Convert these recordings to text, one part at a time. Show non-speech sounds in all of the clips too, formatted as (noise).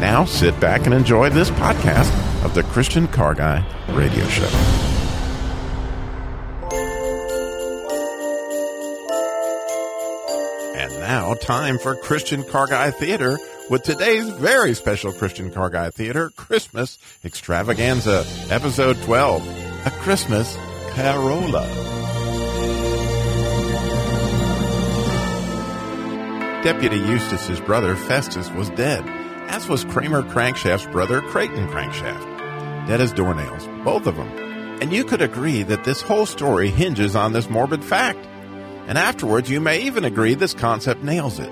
Now sit back and enjoy this podcast of the Christian Car Guy Radio Show. And now, time for Christian Car Guy Theater with today's very special Christian Car Guy Theater Christmas Extravaganza, Episode 12 A Christmas Carolla. Deputy Eustace's brother Festus was dead, as was Kramer Crankshaft's brother Creighton Crankshaft. Dead as doornails, both of them. And you could agree that this whole story hinges on this morbid fact. And afterwards, you may even agree this concept nails it.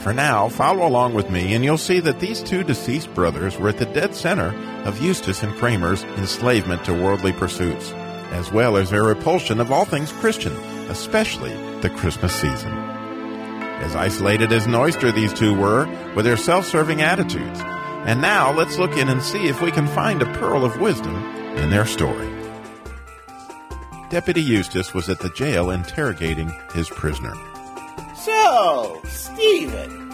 For now, follow along with me, and you'll see that these two deceased brothers were at the dead center of Eustace and Kramer's enslavement to worldly pursuits, as well as their repulsion of all things Christian, especially the Christmas season. As isolated as an oyster these two were, with their self-serving attitudes. And now let's look in and see if we can find a pearl of wisdom in their story. Deputy Eustace was at the jail interrogating his prisoner. So, Stephen,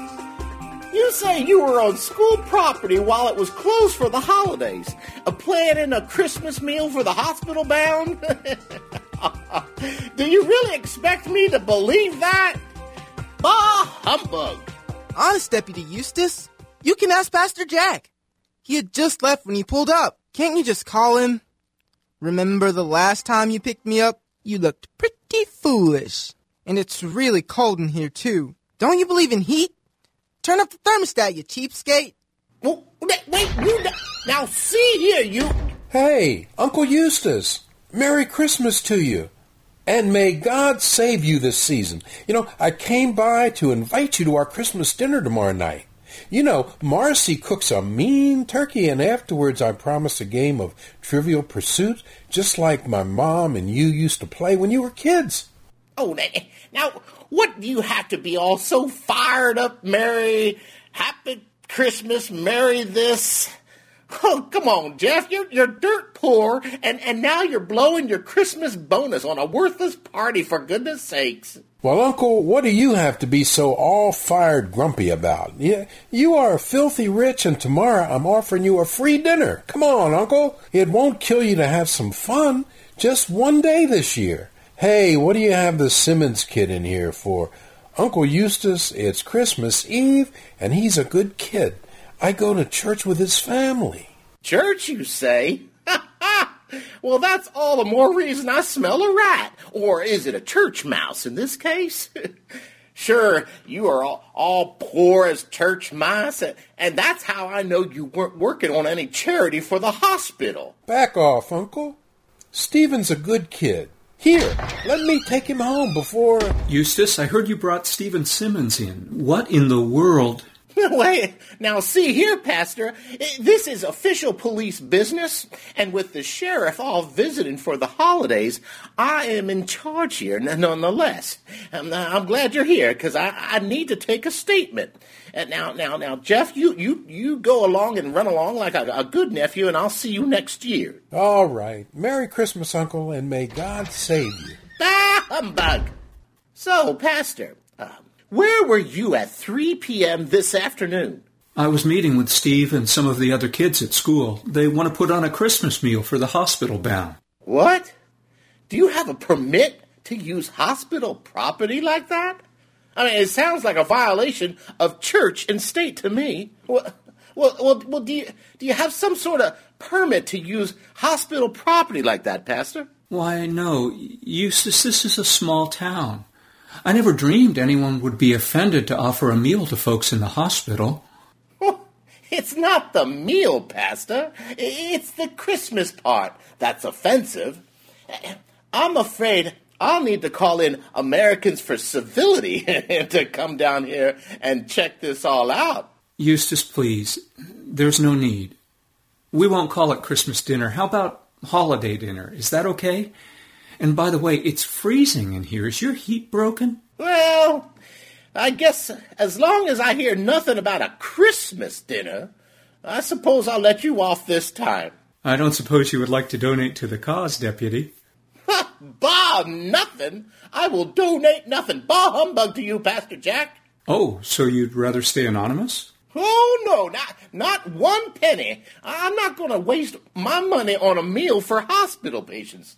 you say you were on school property while it was closed for the holidays, planning a Christmas meal for the hospital bound? (laughs) Do you really expect me to believe that? Bah humbug! Honest, Deputy Eustace. You can ask Pastor Jack. He had just left when you pulled up. Can't you just call him? Remember the last time you picked me up? You looked pretty foolish. And it's really cold in here, too. Don't you believe in heat? Turn up the thermostat, you cheapskate. Well, wait, wait, you now see here, you. Hey, Uncle Eustace, Merry Christmas to you. And may God save you this season. You know, I came by to invite you to our Christmas dinner tomorrow night. You know, Marcy cooks a mean turkey, and afterwards I promise a game of trivial pursuit, just like my mom and you used to play when you were kids. Oh, now, what do you have to be all so fired up, Merry, Happy Christmas, Merry this? Oh, come on, Jeff. You're, you're dirt poor, and, and now you're blowing your Christmas bonus on a worthless party, for goodness sakes. Well, Uncle, what do you have to be so all fired grumpy about? Yeah, you are filthy rich, and tomorrow I'm offering you a free dinner. Come on, Uncle. It won't kill you to have some fun. Just one day this year. Hey, what do you have the Simmons kid in here for? Uncle Eustace, it's Christmas Eve, and he's a good kid. I go to church with his family. Church, you say? (laughs) well, that's all the more reason I smell a rat. Or is it a church mouse in this case? (laughs) sure, you are all, all poor as church mice, and that's how I know you weren't working on any charity for the hospital. Back off, Uncle. Stephen's a good kid. Here, let me take him home before. Eustace, I heard you brought Stephen Simmons in. What in the world? (laughs) Wait, now see here, Pastor. This is official police business, and with the sheriff all visiting for the holidays, I am in charge here nonetheless. I'm, I'm glad you're here because I, I need to take a statement. And now, now, now, Jeff, you, you, you go along and run along like a, a good nephew, and I'll see you next year. All right. Merry Christmas, Uncle, and may God save you. (laughs) Ah, humbug! So, Pastor, um, where were you at 3 p.m. this afternoon? I was meeting with Steve and some of the other kids at school. They want to put on a Christmas meal for the hospital bound. What? Do you have a permit to use hospital property like that? I mean, it sounds like a violation of church and state to me. What, well, well, well, do you do you have some sort of permit to use hospital property like that, Pastor? Why, no, Eustace. This is a small town. I never dreamed anyone would be offended to offer a meal to folks in the hospital. Oh, it's not the meal, Pastor. It's the Christmas part that's offensive. I'm afraid I'll need to call in Americans for Civility (laughs) to come down here and check this all out. Eustace, please. There's no need. We won't call it Christmas dinner. How about holiday dinner? Is that okay? And by the way, it's freezing in here. Is your heat broken? Well, I guess as long as I hear nothing about a Christmas dinner, I suppose I'll let you off this time. I don't suppose you would like to donate to the cause, Deputy. bah, nothing. I will donate nothing. Bah humbug to you, Pastor Jack. Oh, so you'd rather stay anonymous? Oh no, not not one penny. I'm not going to waste my money on a meal for hospital patients.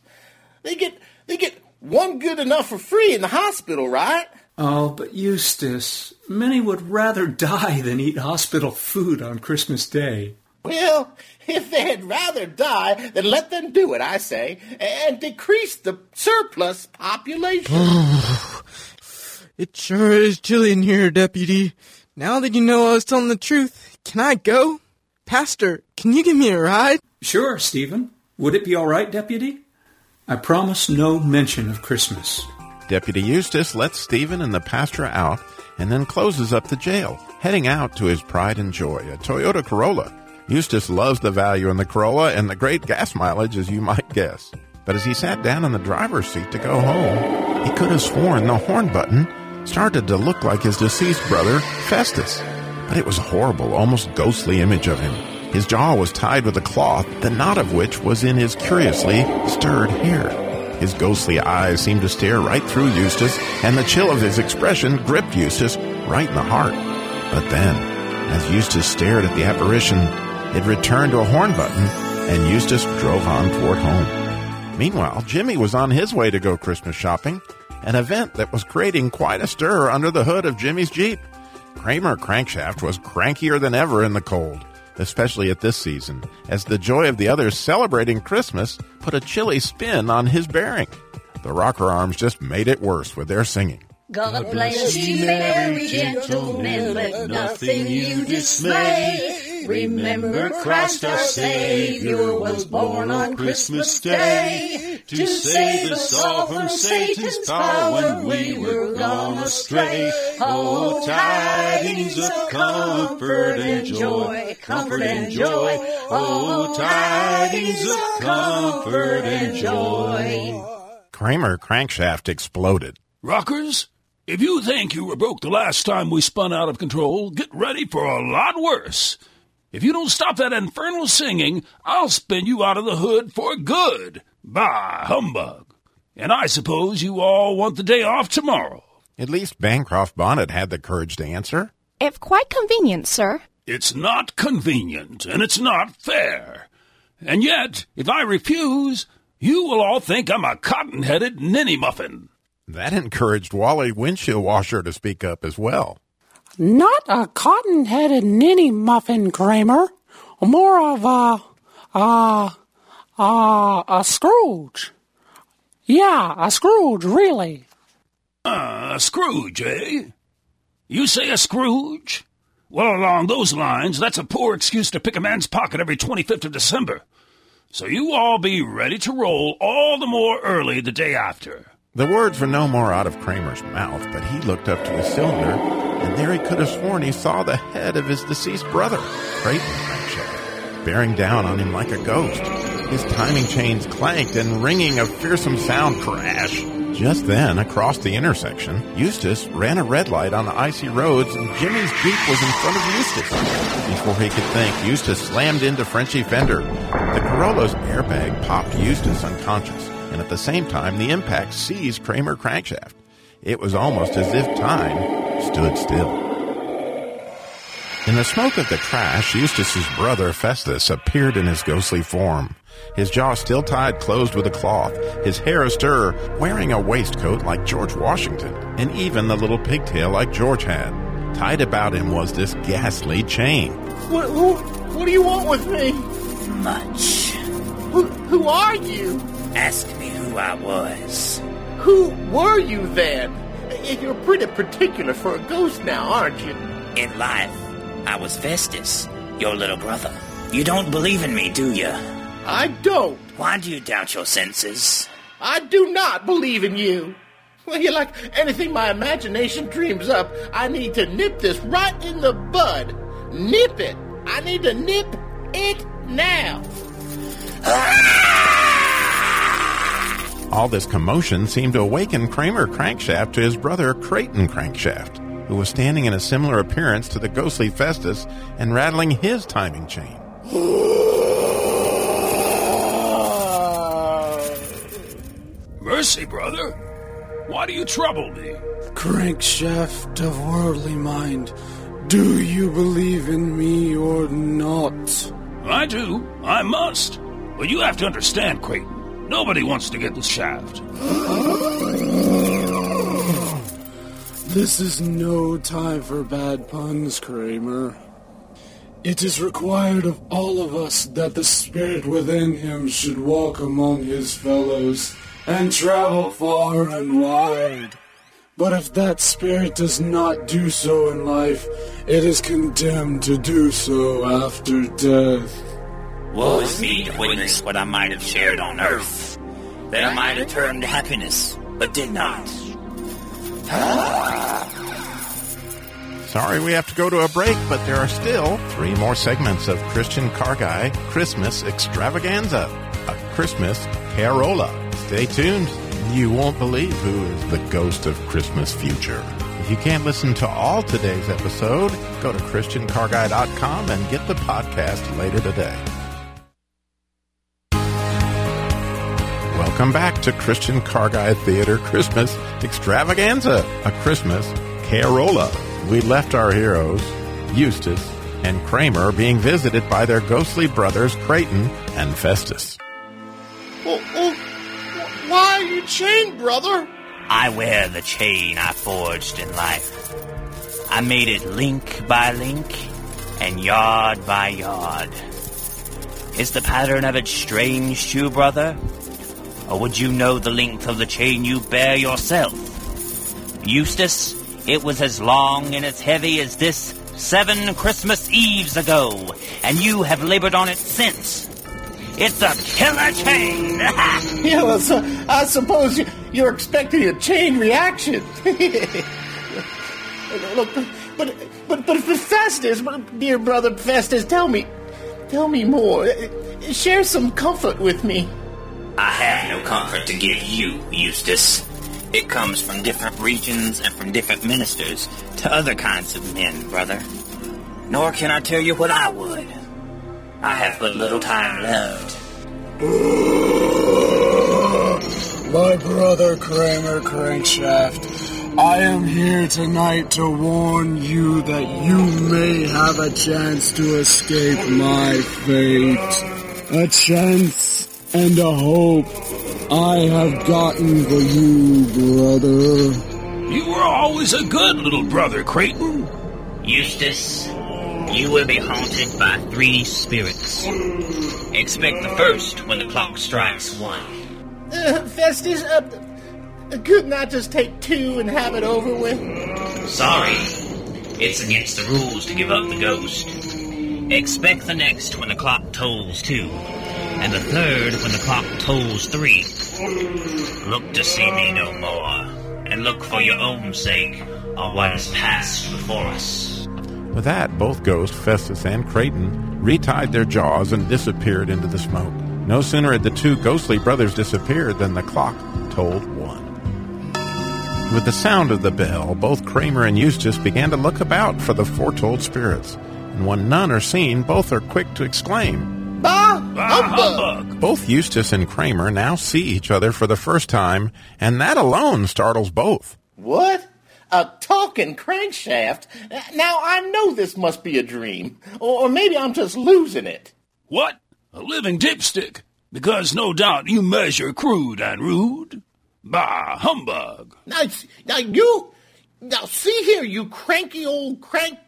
They get they get one good enough for free in the hospital, right? Oh, but Eustace, many would rather (laughs) die than eat hospital food on Christmas Day. Well, if they'd rather die, then let them do it, I say, and decrease the surplus population. (sighs) it sure is chilly in here, Deputy. Now that you know I was telling the truth, can I go? Pastor, can you give me a ride? Sure, Stephen. Would it be all right, Deputy? I promise no mention of Christmas. Deputy Eustace lets Stephen and the pastor out and then closes up the jail, heading out to his pride and joy, a Toyota Corolla. Eustace loves the value in the Corolla and the great gas mileage, as you might guess. But as he sat down in the driver's seat to go home, he could have sworn the horn button started to look like his deceased brother, Festus. But it was a horrible, almost ghostly image of him. His jaw was tied with a cloth, the knot of which was in his curiously stirred hair. His ghostly eyes seemed to stare right through Eustace, and the chill of his expression gripped Eustace right in the heart. But then, as Eustace stared at the apparition, it returned to a horn button, and Eustace drove on toward home. Meanwhile, Jimmy was on his way to go Christmas shopping, an event that was creating quite a stir under the hood of Jimmy's Jeep. Kramer Crankshaft was crankier than ever in the cold, especially at this season, as the joy of the others celebrating Christmas put a chilly spin on his bearing. The rocker arms just made it worse with their singing. God bless you, merry gentlemen, let nothing you dismay. Remember Christ our Savior was born on Christmas Day to save us all from Satan's power when we were gone astray. Oh, tidings of comfort and joy, comfort and joy. Oh, tidings of comfort and joy. Kramer Crankshaft exploded. Rockers, if you think you were broke the last time we spun out of control, get ready for a lot worse. If you don't stop that infernal singing, I'll spin you out of the hood for good. Bah, humbug. And I suppose you all want the day off tomorrow. At least Bancroft Bonnet had the courage to answer. If quite convenient, sir. It's not convenient, and it's not fair. And yet, if I refuse, you will all think I'm a cotton-headed ninny muffin. That encouraged Wally Windshield Washer to speak up as well. Not a cotton-headed ninny muffin, Kramer. More of a, a, a, a Scrooge. Yeah, a Scrooge, really. Uh, Scrooge, eh? You say a Scrooge? Well, along those lines, that's a poor excuse to pick a man's pocket every 25th of December. So you all be ready to roll all the more early the day after. The words were no more out of Kramer's mouth, but he looked up to the cylinder, and there he could have sworn he saw the head of his deceased brother, Creighton bearing down on him like a ghost. His timing chains clanked, and ringing a fearsome sound crash. Just then, across the intersection, Eustace ran a red light on the icy roads, and Jimmy's Jeep was in front of Eustace. Before he could think, Eustace slammed into Frenchy Fender. The Corolla's airbag popped Eustace unconscious and at the same time the impact seized Kramer Crankshaft. It was almost as if time stood still. In the smoke of the crash, Eustace's brother Festus appeared in his ghostly form. His jaw still tied closed with a cloth, his hair astir, wearing a waistcoat like George Washington, and even the little pigtail like George had. Tied about him was this ghastly chain. What, who, what do you want with me? Much. Who, who are you? Ask me who I was. Who were you then? You're pretty particular for a ghost now, aren't you? In life, I was Festus, your little brother. You don't believe in me, do you? I don't. Why do you doubt your senses? I do not believe in you. Well, you're like anything my imagination dreams up. I need to nip this right in the bud. Nip it. I need to nip it now. Ah! All this commotion seemed to awaken Kramer Crankshaft to his brother Creighton Crankshaft, who was standing in a similar appearance to the ghostly Festus and rattling his timing chain. Mercy, brother. Why do you trouble me? Crankshaft of worldly mind, do you believe in me or not? I do. I must. But you have to understand, Creighton. Nobody wants to get the shaft. This is no time for bad puns, Kramer. It is required of all of us that the spirit within him should walk among his fellows and travel far and wide. But if that spirit does not do so in life, it is condemned to do so after death. Woe is me to witness what I might have shared on earth. That I might have turned to happiness, but did not. Sorry we have to go to a break, but there are still three more segments of Christian Car Guy Christmas Extravaganza, a Christmas Carolla. Stay tuned. You won't believe who is the ghost of Christmas future. If you can't listen to all today's episode, go to ChristianCarGuy.com and get the podcast later today. Welcome back to Christian Car Guy Theater Christmas Extravaganza, a Christmas Carolla. We left our heroes, Eustace and Kramer, being visited by their ghostly brothers Creighton and Festus. Oh, oh, why are you chained, brother? I wear the chain I forged in life. I made it link by link and yard by yard. Is the pattern of it strange to you, brother? Or would you know the length of the chain you bear yourself? Eustace, it was as long and as heavy as this seven Christmas Eves ago, and you have labored on it since. It's a killer chain! (laughs) yeah, well, so, I suppose you, you're expecting a chain reaction. (laughs) Look, but, but, but Festus, dear brother Festus, tell me, tell me more. Share some comfort with me. I have no comfort to give you, Eustace. It comes from different regions and from different ministers to other kinds of men, brother. Nor can I tell you what I would. I have but little time left. (laughs) My brother Kramer Crankshaft, I am here tonight to warn you that you may have a chance to escape my fate. A chance and a hope I have gotten for you, brother. You were always a good little brother, Creighton. Eustace, you will be haunted by three spirits. Expect the first when the clock strikes one. Uh, Festus, uh, couldn't I just take two and have it over with? Sorry, it's against the rules to give up the ghost. Expect the next when the clock tolls two, and the third when the clock tolls three. Look to see me no more, and look for your own sake on what has passed before us. With that, both Ghost, Festus, and Creighton retied their jaws and disappeared into the smoke. No sooner had the two ghostly brothers disappeared than the clock tolled one. With the sound of the bell, both Kramer and Eustace began to look about for the foretold spirits. And when none are seen, both are quick to exclaim, Bah! Ah, Humbug! humbug! Both Eustace and Kramer now see each other for the first time, and that alone startles both. What? A talking crankshaft? Now I know this must be a dream. Or, or maybe I'm just losing it. What? A living dipstick? Because no doubt you measure crude and rude? Bah, humbug! Now, now you, Now, see here, you cranky old cranker,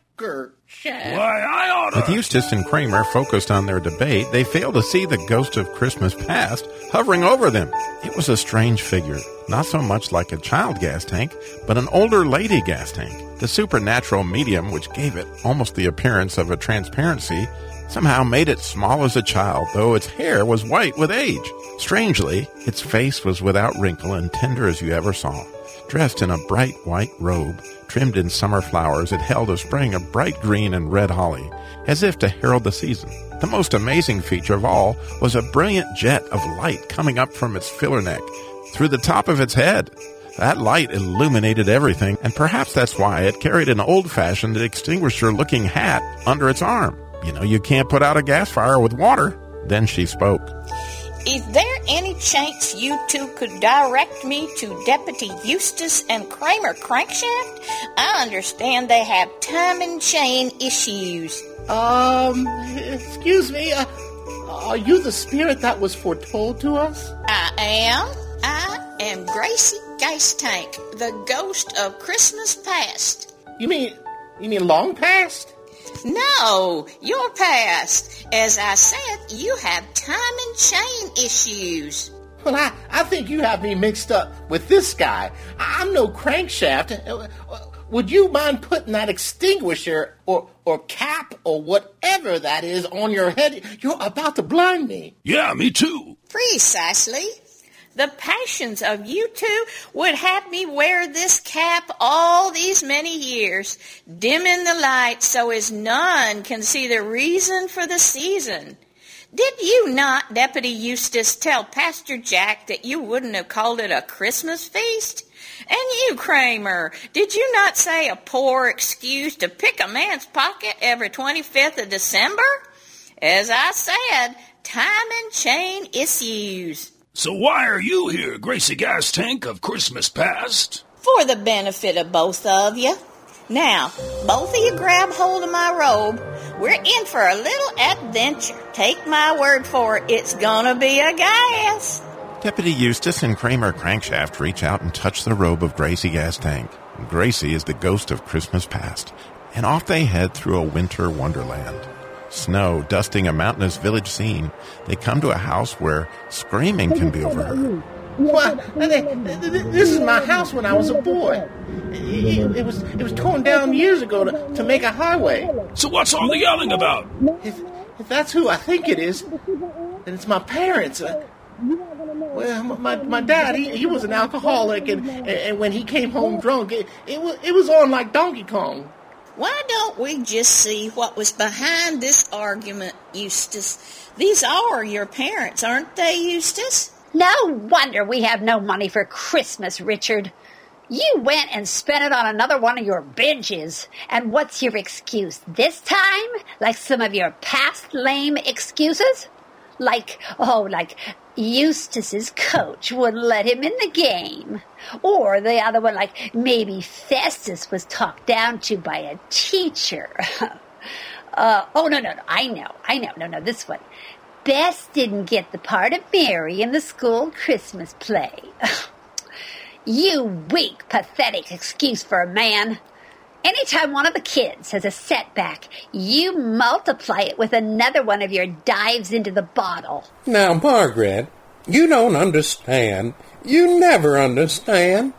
Shad. Why, I oughta. With Eustace and Kramer focused on their debate, they failed to see the ghost of Christmas past hovering over them. It was a strange figure, not so much like a child gas tank, but an older lady gas tank. The supernatural medium, which gave it almost the appearance of a transparency, somehow made it small as a child, though its hair was white with age. Strangely, its face was without wrinkle and tender as you ever saw. Dressed in a bright white robe, trimmed in summer flowers, it held a spring of bright green and red holly, as if to herald the season. The most amazing feature of all was a brilliant jet of light coming up from its filler neck, through the top of its head. That light illuminated everything, and perhaps that's why it carried an old-fashioned extinguisher-looking hat under its arm. You know, you can't put out a gas fire with water. Then she spoke. Is there any chance you two could direct me to Deputy Eustace and Kramer Crankshaft? I understand they have time and chain issues. Um, excuse me, uh, are you the spirit that was foretold to us? I am. I am Gracie Geist Tank, the ghost of Christmas past. You mean, you mean long past? No, your past. As I said, you have time and chain issues. Well, I, I think you have me mixed up with this guy. I'm no crankshaft. Uh, Would you mind putting that extinguisher or, or cap or whatever that is on your head? You're about to blind me. Yeah, me too. Precisely. The passions of you two would have me wear this cap all these many years, dimming the light so as none can see the reason for the season. Did you not, Deputy Eustace, tell Pastor Jack that you wouldn't have called it a Christmas feast? And you, Kramer, did you not say a poor excuse to pick a man's pocket every 25th of December? As I said, time and chain issues. So why are you here, Gracie Gas Tank of Christmas past? For the benefit of both of you. Now, both of you grab hold of my robe. We're in for a little adventure. Take my word for it, it's gonna be a gas. Deputy Eustace and Kramer Crankshaft reach out and touch the robe of Gracie Gas Tank. Gracie is the ghost of Christmas past, and off they head through a winter wonderland. Snow dusting a mountainous village scene, they come to a house where screaming can be overheard. Well, this is my house when I was a boy. It, it was it was torn down years ago to, to make a highway. So what's all the yelling about? If, if that's who I think it is, then it's my parents. Uh, well, my, my dad, he, he was an alcoholic, and, and, and when he came home drunk, it, it, was, it was on like Donkey Kong. Why don't we just see what was behind this argument, Eustace? These are your parents, aren't they, Eustace? No wonder we have no money for Christmas, Richard. You went and spent it on another one of your binges. And what's your excuse this time? Like some of your past lame excuses? Like, oh, like Eustace's coach wouldn't let him in the game. Or the other one, like maybe Festus was talked down to by a teacher. (laughs) uh, oh, no, no, no, I know, I know, no, no, this one. Bess didn't get the part of Mary in the school Christmas play. (laughs) you weak, pathetic excuse for a man. Anytime one of the kids has a setback, you multiply it with another one of your dives into the bottle. Now, Margaret, you don't understand. You never understand.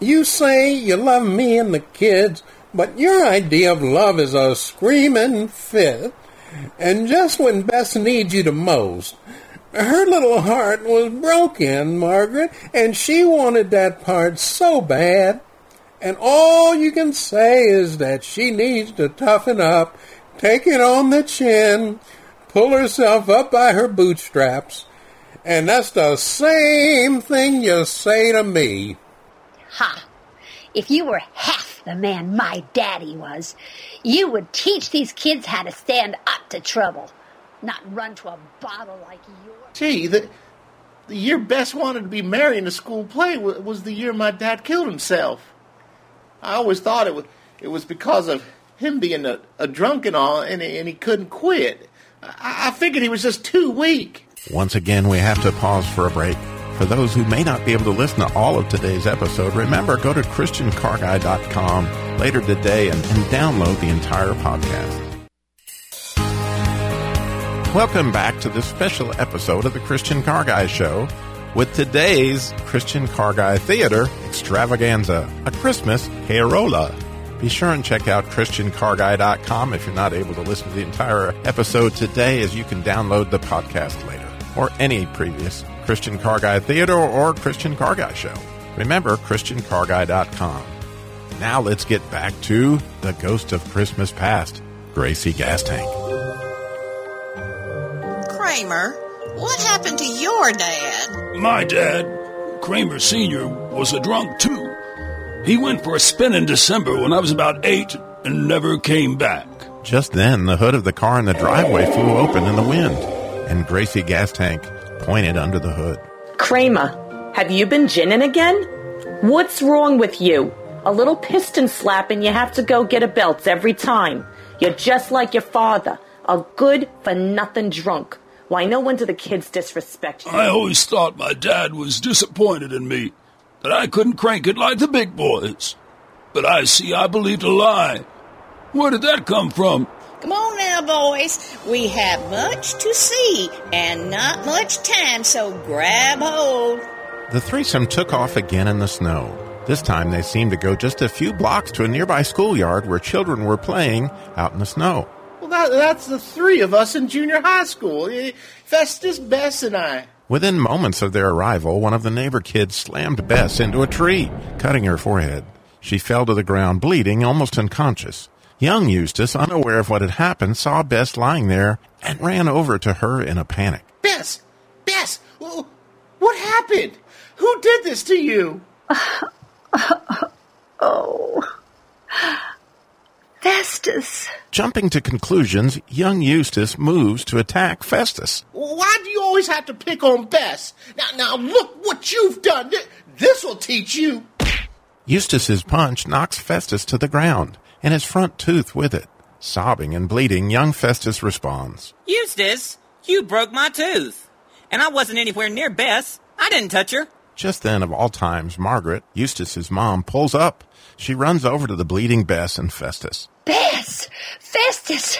You say you love me and the kids, but your idea of love is a screaming fit. And just when Bess needs you the most, her little heart was broken, Margaret, and she wanted that part so bad. And all you can say is that she needs to toughen up, take it on the chin, pull herself up by her bootstraps. And that's the same thing you say to me. Ha! If you were half the man my daddy was, you would teach these kids how to stand up to trouble, not run to a bottle like yours. Gee, the, the year Bess wanted to be married in a school play was the year my dad killed himself. I always thought it was, it was because of him being a, a drunk and all, and, and he couldn't quit. I, I figured he was just too weak. Once again, we have to pause for a break. For those who may not be able to listen to all of today's episode, remember go to ChristianCarGuy.com later today and, and download the entire podcast. Welcome back to this special episode of the Christian Car Guy Show with today's Christian Car Guy Theater Extravaganza, a Christmas Carolla. Be sure and check out ChristianCarGuy.com if you're not able to listen to the entire episode today, as you can download the podcast later, or any previous Christian Car Guy Theater or Christian Car Guy show. Remember, ChristianCarGuy.com. Now let's get back to the Ghost of Christmas Past, Gracie Gas Tank. Kramer, what happened to your dad? My dad, Kramer Sr., was a drunk too. He went for a spin in December when I was about eight and never came back. Just then, the hood of the car in the driveway flew open in the wind, and Gracie Gas Tank pointed under the hood. Kramer, have you been ginning again? What's wrong with you? A little piston slap and you have to go get a belt every time. You're just like your father, a good for nothing drunk. Why, no one wonder the kids disrespect you. I always thought my dad was disappointed in me, that I couldn't crank it like the big boys. But I see I believed a lie. Where did that come from? Come on now, boys. We have much to see and not much time, so grab hold. The threesome took off again in the snow. This time they seemed to go just a few blocks to a nearby schoolyard where children were playing out in the snow. Well, that, that's the three of us in junior high school Eh, Festus, Bess, and I. Within moments of their arrival, one of the neighbor kids slammed Bess into a tree, cutting her forehead. She fell to the ground, bleeding, almost unconscious. Young Eustace, unaware of what had happened, saw Bess lying there and ran over to her in a panic. Bess! Bess! What happened? Who did this to you? (laughs) Oh. Festus. Jumping to conclusions, young Eustace moves to attack Festus. Why do you always have to pick on Bess? Now, now look what you've done. This will teach you. Eustace's punch knocks Festus to the ground, and his front tooth with it. Sobbing and bleeding, young Festus responds. Eustace, you broke my tooth. And I wasn't anywhere near Bess. I didn't touch her. Just then, of all times, Margaret, Eustace's mom, pulls up. She runs over to the bleeding Bess and Festus. Bess! Festus!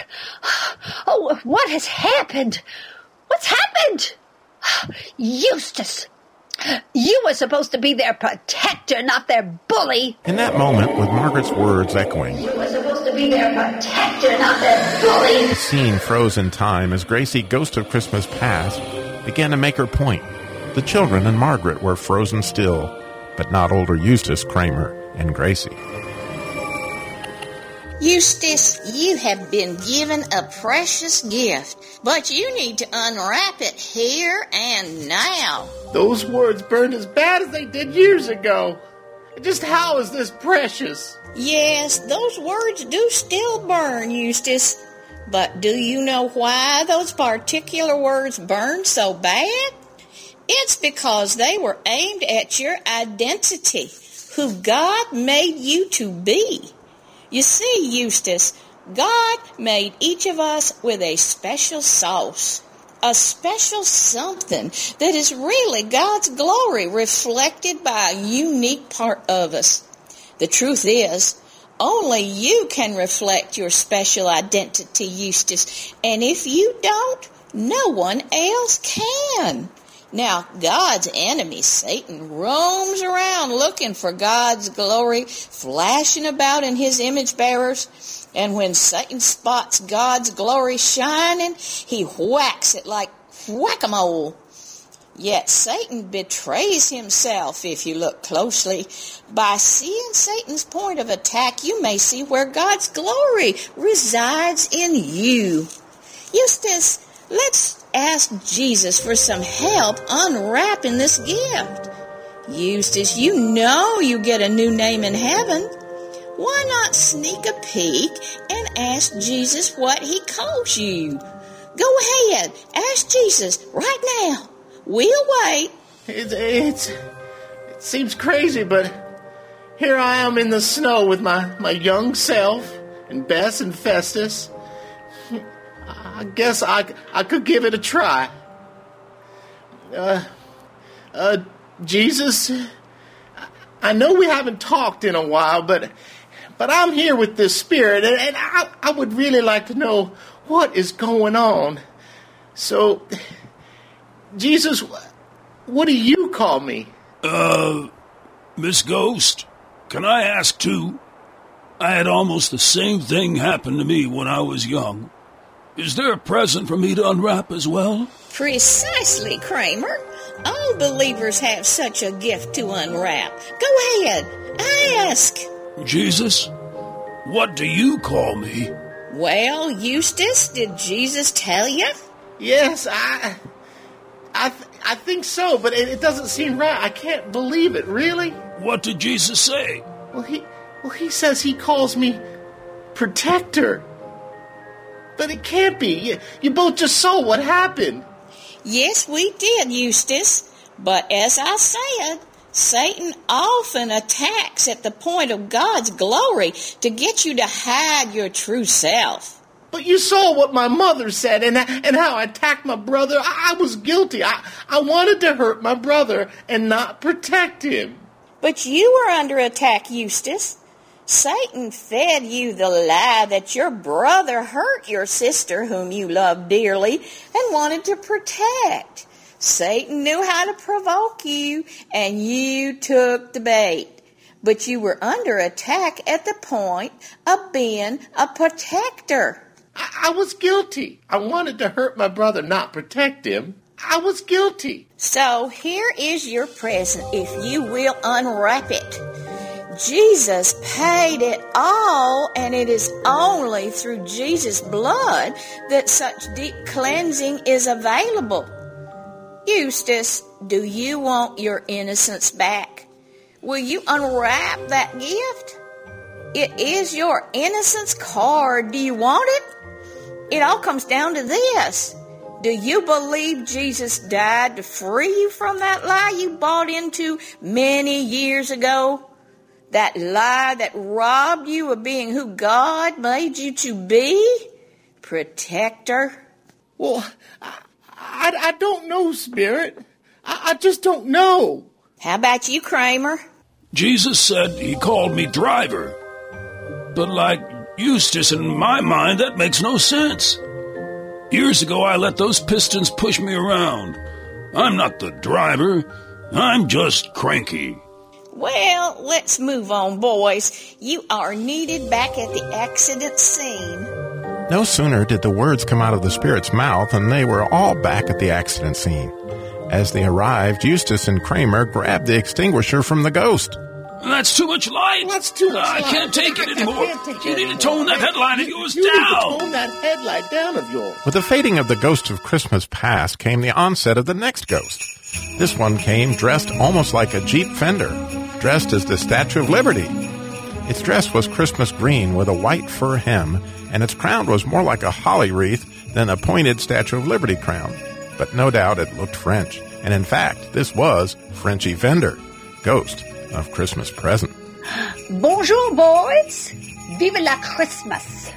Oh, what has happened? What's happened? Eustace! You were supposed to be their protector, not their bully. In that moment, with Margaret's words echoing, You were supposed to be their protector, not their bully. the scene froze in time as Gracie, Ghost of Christmas Past, began to make her point. The children and Margaret were frozen still, but not older Eustace, Kramer, and Gracie. Eustace, you have been given a precious gift, but you need to unwrap it here and now. Those words burned as bad as they did years ago. Just how is this precious? Yes, those words do still burn, Eustace. But do you know why those particular words burn so bad? It's because they were aimed at your identity, who God made you to be. You see, Eustace, God made each of us with a special sauce, a special something that is really God's glory reflected by a unique part of us. The truth is, only you can reflect your special identity, Eustace, and if you don't, no one else can. Now, God's enemy, Satan, roams around looking for God's glory, flashing about in his image bearers. And when Satan spots God's glory shining, he whacks it like whack-a-mole. Yet Satan betrays himself if you look closely. By seeing Satan's point of attack, you may see where God's glory resides in you. Eustace, let's ask Jesus for some help unwrapping this gift. Eustace, you know you get a new name in heaven. Why not sneak a peek and ask Jesus what he calls you? Go ahead, ask Jesus right now. We'll wait. It's, it's, it seems crazy, but here I am in the snow with my, my young self and Bess and Festus. I guess I, I could give it a try. Uh, Uh, Jesus, I know we haven't talked in a while, but but I'm here with this spirit, and, and I, I would really like to know what is going on. So, Jesus, what do you call me? Uh, Miss Ghost, can I ask too? I had almost the same thing happen to me when I was young. Is there a present for me to unwrap as well? Precisely, Kramer. All believers have such a gift to unwrap. Go ahead, ask. Jesus, what do you call me? Well, Eustace, did Jesus tell you? Yes, I, I, th- I think so, but it, it doesn't seem right. I can't believe it. Really? What did Jesus say? Well, he, well, he says he calls me protector. But it can't be. You, you both just saw what happened. Yes, we did, Eustace. But as I said, Satan often attacks at the point of God's glory to get you to hide your true self. But you saw what my mother said and, and how I attacked my brother. I, I was guilty. I, I wanted to hurt my brother and not protect him. But you were under attack, Eustace. Satan fed you the lie that your brother hurt your sister, whom you loved dearly, and wanted to protect. Satan knew how to provoke you, and you took the bait. But you were under attack at the point of being a protector. I, I was guilty. I wanted to hurt my brother, not protect him. I was guilty. So here is your present if you will unwrap it. Jesus paid it all, and it is only through Jesus' blood that such deep cleansing is available. Eustace, do you want your innocence back? Will you unwrap that gift? It is your innocence card. Do you want it? It all comes down to this. Do you believe Jesus died to free you from that lie you bought into many years ago? That lie that robbed you of being who God made you to be? Protector? Well, I, I, I don't know, Spirit. I, I just don't know. How about you, Kramer? Jesus said he called me driver. But like Eustace, in my mind, that makes no sense. Years ago, I let those pistons push me around. I'm not the driver. I'm just cranky. Well, let's move on, boys. You are needed back at the accident scene. No sooner did the words come out of the spirit's mouth than they were all back at the accident scene. As they arrived, Eustace and Kramer grabbed the extinguisher from the ghost. That's too much light. That's too much I light. can't take it anymore. take you it need to tone that headline of yours you down. Need to tone that headlight down of yours. With the fading of the ghost of Christmas past came the onset of the next ghost. This one came dressed almost like a Jeep fender, dressed as the Statue of Liberty. Its dress was Christmas green with a white fur hem, and its crown was more like a holly wreath than a pointed Statue of Liberty crown. But no doubt it looked French, and in fact, this was Frenchy Fender, ghost of Christmas present. (gasps) Bonjour, boys. Vive la Christmas.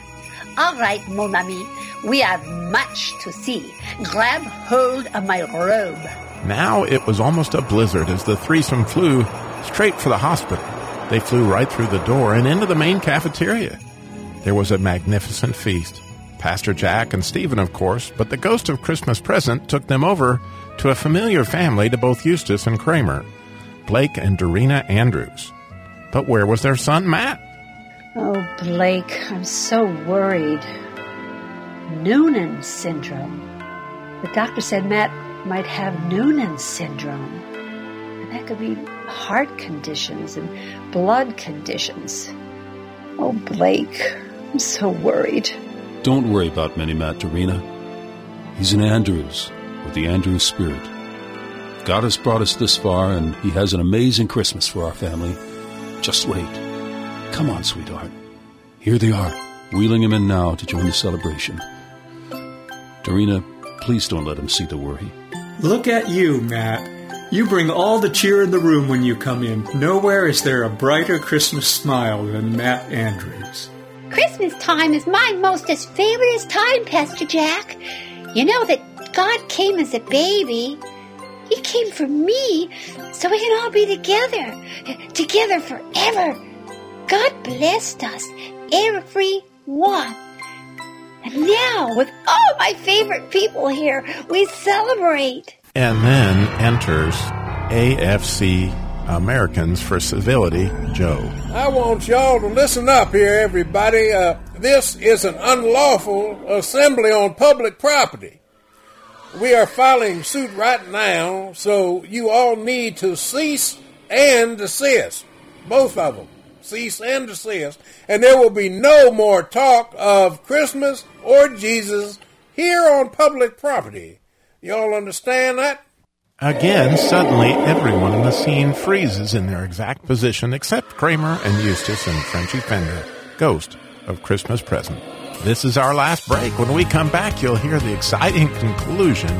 All right, mon ami. We have much to see. Grab hold of my robe. Now it was almost a blizzard as the threesome flew straight for the hospital. They flew right through the door and into the main cafeteria. There was a magnificent feast. Pastor Jack and Stephen, of course, but the ghost of Christmas present took them over to a familiar family to both Eustace and Kramer, Blake and Dorina Andrews. But where was their son, Matt? Oh, Blake, I'm so worried. Noonan syndrome. The doctor said Matt might have Noonan syndrome. And that could be heart conditions and blood conditions. Oh, Blake, I'm so worried. Don't worry about Mini Matt Dorina. He's an Andrews with the Andrews spirit. God has brought us this far, and He has an amazing Christmas for our family. Just wait. Come on, sweetheart. Here they are, wheeling him in now to join the celebration. Dorina, please don't let him see the worry. Look at you, Matt. You bring all the cheer in the room when you come in. Nowhere is there a brighter Christmas smile than Matt Andrews. Christmas time is my mostest favoriteest time, Pastor Jack. You know that God came as a baby, He came for me so we can all be together, together forever. God blessed us, every one. And now, with all my favorite people here, we celebrate. And then enters AFC Americans for Civility, Joe. I want y'all to listen up here, everybody. Uh, this is an unlawful assembly on public property. We are filing suit right now, so you all need to cease and desist. Both of them. Cease and desist. And there will be no more talk of Christmas or Jesus here on public property. Y'all understand that? Again, suddenly everyone in the scene freezes in their exact position except Kramer and Eustace and Frenchy Fender, Ghost of Christmas Present. This is our last break. When we come back, you'll hear the exciting conclusion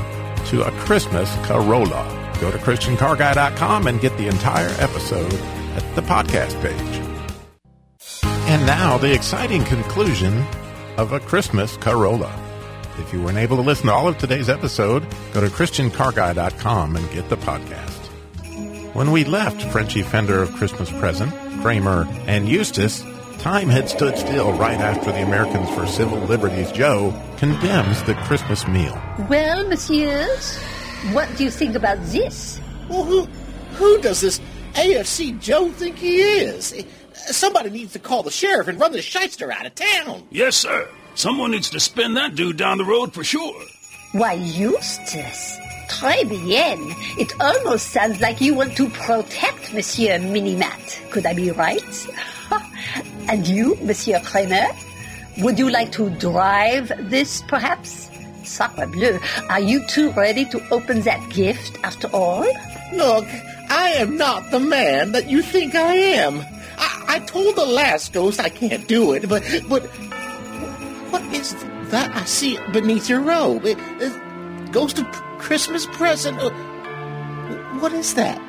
to A Christmas Carolla. Go to ChristianCarGuy.com and get the entire episode at the podcast page. And now, the exciting conclusion of A Christmas Carolla. If you weren't able to listen to all of today's episode, go to ChristianCarGuy.com and get the podcast. When we left Frenchy Fender of Christmas Present, Kramer, and Eustace, time had stood still right after the Americans for Civil Liberties Joe condemns the Christmas meal. Well, messieurs, what do you think about this? Well, who, who does this AFC Joe think he is? Somebody needs to call the sheriff and run this shyster out of town. Yes, sir. Someone needs to spin that dude down the road for sure. Why, Eustace. Très bien. It almost sounds like you want to protect Monsieur Minimat. Could I be right? and you, Monsieur Kramer? Would you like to drive this, perhaps? Sacre bleu. Are you two ready to open that gift after all? Look, I am not the man that you think I am. I, I told the last ghost I can't do it, but but what is that I see beneath your robe? It, it, ghost of Christmas present. Uh, What is that?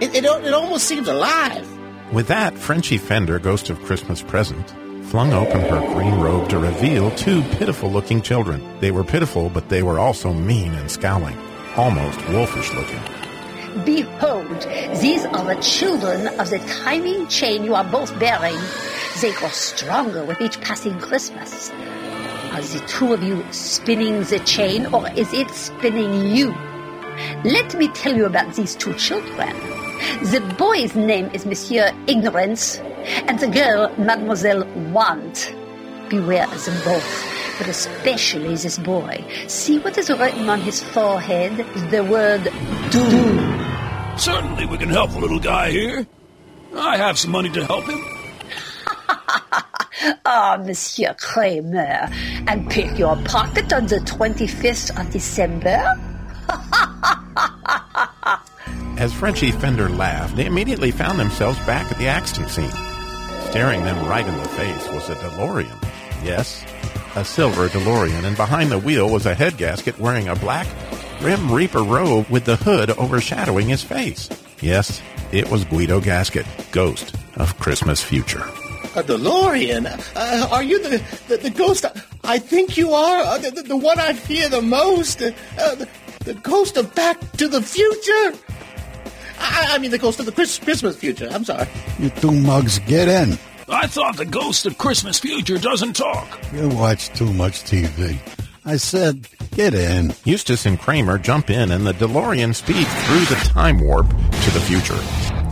It, it, it almost seems alive. With that, Frenchy Fender, Ghost of Christmas Present, flung open her green robe to reveal two pitiful looking children. They were pitiful, but they were also mean and scowling, almost wolfish looking. Behold, these are the children of the timing chain you are both bearing. They grow stronger with each passing Christmas. Are the two of you spinning the chain, or is it spinning you? Let me tell you about these two children. The boy's name is Monsieur Ignorance, and the girl, Mademoiselle Want. Beware of them both, but especially this boy. See what is written on his forehead? The word doom. Certainly we can help a little guy here. I have some money to help him. (laughs) Ah, Monsieur Kramer, and pick your pocket on the 25th of December? (laughs) As Frenchy Fender laughed, they immediately found themselves back at the accident scene. Staring them right in the face was a DeLorean. Yes, a silver DeLorean, and behind the wheel was a head gasket wearing a black Grim Reaper robe with the hood overshadowing his face. Yes, it was Guido Gasket, ghost of Christmas Future. A DeLorean? Uh, are you the, the, the ghost I, I think you are? Uh, the, the, the one I fear the most? Uh, the, the ghost of Back to the Future? I, I mean, the ghost of the Chris, Christmas future. I'm sorry. You two mugs, get in. I thought the ghost of Christmas Future doesn't talk. You watch too much TV. I said, get in. Eustace and Kramer jump in, and the DeLorean speeds through the time warp to the future.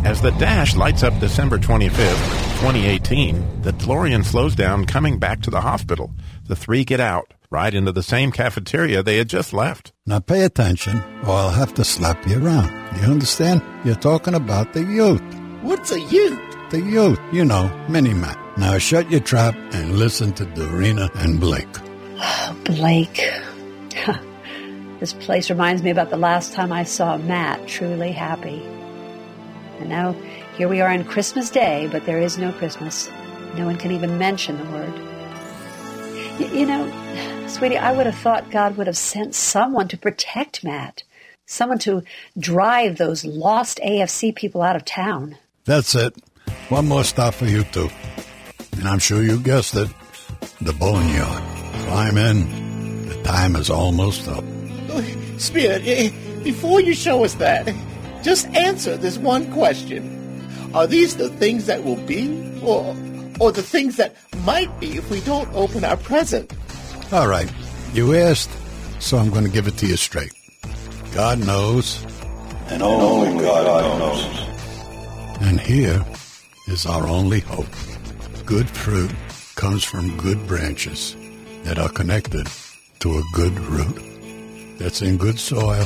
As the dash lights up December 25th, 2018, the DeLorean slows down, coming back to the hospital. The three get out, right into the same cafeteria they had just left. Now pay attention, or I'll have to slap you around. You understand? You're talking about the youth. What's a youth? The youth, you know, Mini-Matt. Now shut your trap and listen to Dorina and Blake. (sighs) Blake. (laughs) this place reminds me about the last time I saw Matt truly happy. And now here we are on Christmas Day, but there is no Christmas. No one can even mention the word. Y- you know, sweetie, I would have thought God would have sent someone to protect Matt, someone to drive those lost AFC people out of town. That's it. One more stop for you two. And I'm sure you guessed it. The boneyard. Climb in. The time is almost up. Spirit, eh, before you show us that, just answer this one question. Are these the things that will be, or, or the things that might be if we don't open our present? All right. You asked, so I'm going to give it to you straight. God knows. And only God knows. And here is our only hope. Good fruit comes from good branches that are connected to a good root that's in good soil.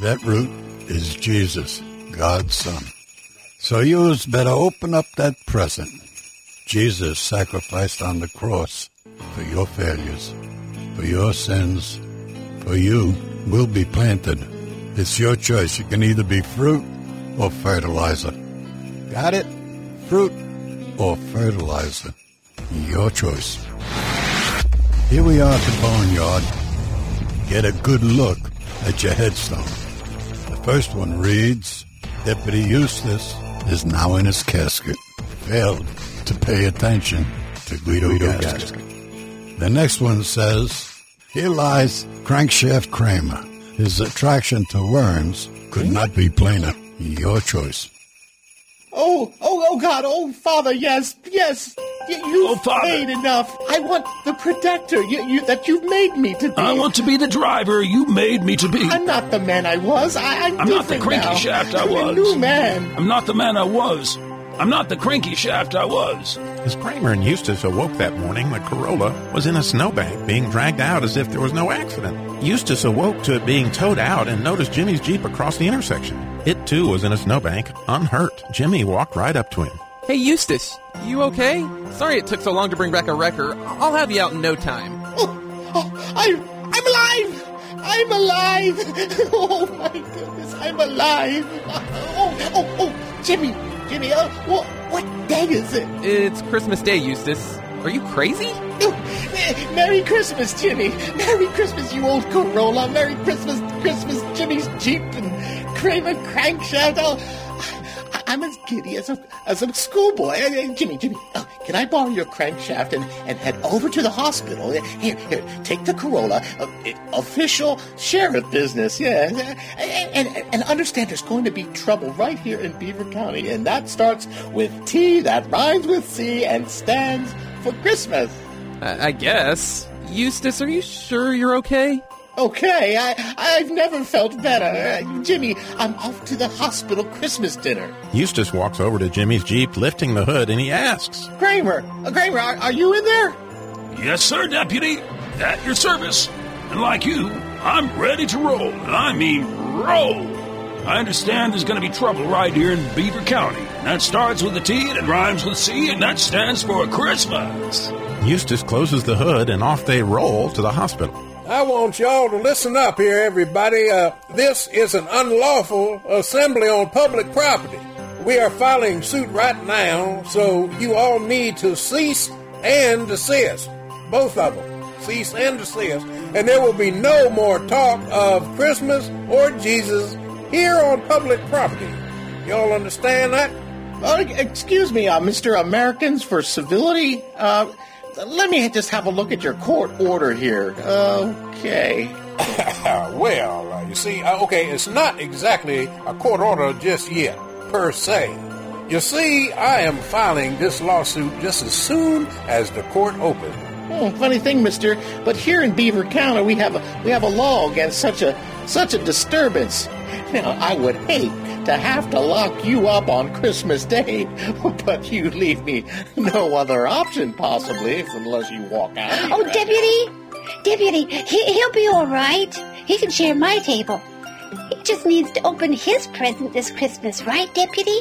That root is Jesus, God's Son. So you better open up that present. Jesus sacrificed on the cross for your failures, for your sins, for you will be planted. It's your choice. You can either be fruit or fertilizer. Got it? Fruit or fertilizer. Your choice. Here we are at the barnyard. Get a good look at your headstone. The first one reads, Deputy Eustace is now in his casket. Failed to pay attention to Guido, Guido Gasket. The next one says, Here lies Crankshaft Kramer. His attraction to worms could not be plainer. Your choice. Oh, oh, oh, God, oh, Father, yes, yes. You, you've Oh, Father. made enough. I want the protector you, you, that you've made me to be. I want to be the driver you made me to be. I'm not the man I was. I, I'm, I'm not the cranky now. shaft I I'm a was. new man. I'm not the man I was. I'm not the cranky shaft I was. As Kramer and Eustace awoke that morning, the Corolla was in a snowbank being dragged out as if there was no accident. Eustace awoke to it being towed out and noticed Jimmy's Jeep across the intersection. It too was in a snowbank, unhurt. Jimmy walked right up to him. Hey, Eustace, you okay? Sorry it took so long to bring back a wrecker. I'll have you out in no time. Oh, I, I'm alive. I'm alive. (laughs) Oh my goodness, I'm alive. (laughs) Oh, oh, oh, Jimmy, Jimmy. Uh, what, what day is it? It's Christmas Day, Eustace. Are you crazy? Oh, Merry Christmas, Jimmy. Merry Christmas, you old Corolla. Merry Christmas, Christmas, Jimmy's Jeep and Kramer crankshaft. Oh, I'm as giddy as a as a schoolboy. Jimmy, Jimmy, oh, can I borrow your crankshaft and, and head over to the hospital? Here, here, take the Corolla. Uh, official sheriff business, yeah. And, and, and understand there's going to be trouble right here in Beaver County, and that starts with T, that rhymes with C, and stands for Christmas. I, I guess. Eustace, are you sure you're okay? Okay, I, I've never felt better. Uh, Jimmy, I'm off to the hospital Christmas dinner. Eustace walks over to Jimmy's Jeep, lifting the hood, and he asks, Kramer, uh, Kramer, are, are you in there? Yes, sir, deputy. At your service. And like you, I'm ready to roll. And I mean roll. I understand there's going to be trouble right here in Beaver County. That starts with a T and it rhymes with C, and that stands for Christmas. Eustace closes the hood, and off they roll to the hospital. I want y'all to listen up here, everybody. Uh, this is an unlawful assembly on public property. We are filing suit right now, so you all need to cease and desist. Both of them. Cease and desist. And there will be no more talk of Christmas or Jesus here on public property. Y'all understand that? Uh, excuse me, uh, Mr. Americans for Civility. Uh, let me just have a look at your court order here. Okay. (coughs) well, uh, you see, uh, okay, it's not exactly a court order just yet, per se. You see, I am filing this lawsuit just as soon as the court opens. Hmm, funny thing, Mister, but here in Beaver County we have a we have a law against such a such a disturbance. (laughs) Now I would hate to have to lock you up on Christmas Day, (laughs) but you leave me no other option possibly unless you walk out. Oh, deputy, deputy, he, he'll be all right. He can share my table. He just needs to open his present this Christmas, right, deputy?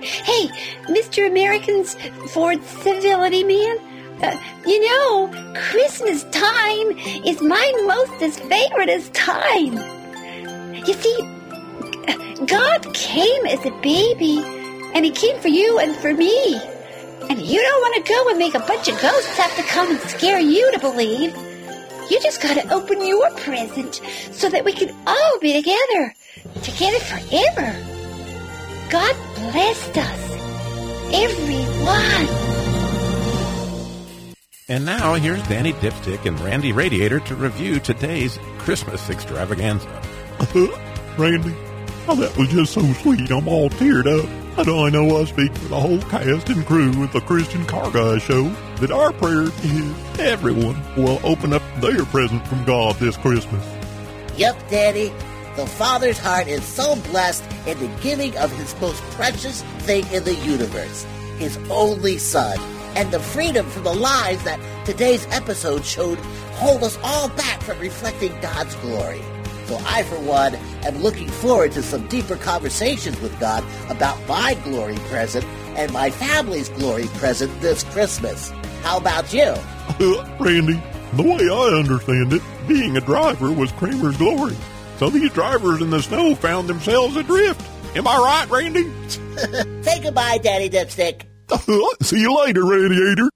Hey, Mr. Americans for civility, man. Uh, you know, Christmas time is my mostest favoriteest time. You see, God came as a baby, and He came for you and for me. And you don't want to go and make a bunch of ghosts have to come and scare you to believe. You just got to open your present so that we can all be together, together forever. God blessed us, everyone. And now here's Danny Dipstick and Randy Radiator to review today's Christmas extravaganza. Uh-huh. Randy, oh, that was just so sweet. I'm all teared up. I know I know I speak for the whole cast and crew of the Christian Car Guy Show that our prayer is everyone will open up their present from God this Christmas. Yep, Daddy. The Father's heart is so blessed in the giving of his most precious thing in the universe, his only Son, and the freedom from the lies that today's episode showed hold us all back from reflecting God's glory. So I, for one, am looking forward to some deeper conversations with God about my glory present and my family's glory present this Christmas. How about you? (laughs) Randy, the way I understand it, being a driver was Kramer's glory. So these drivers in the snow found themselves adrift. Am I right, Randy? (laughs) Say goodbye, Daddy Dipstick. (laughs) See you later, Radiator.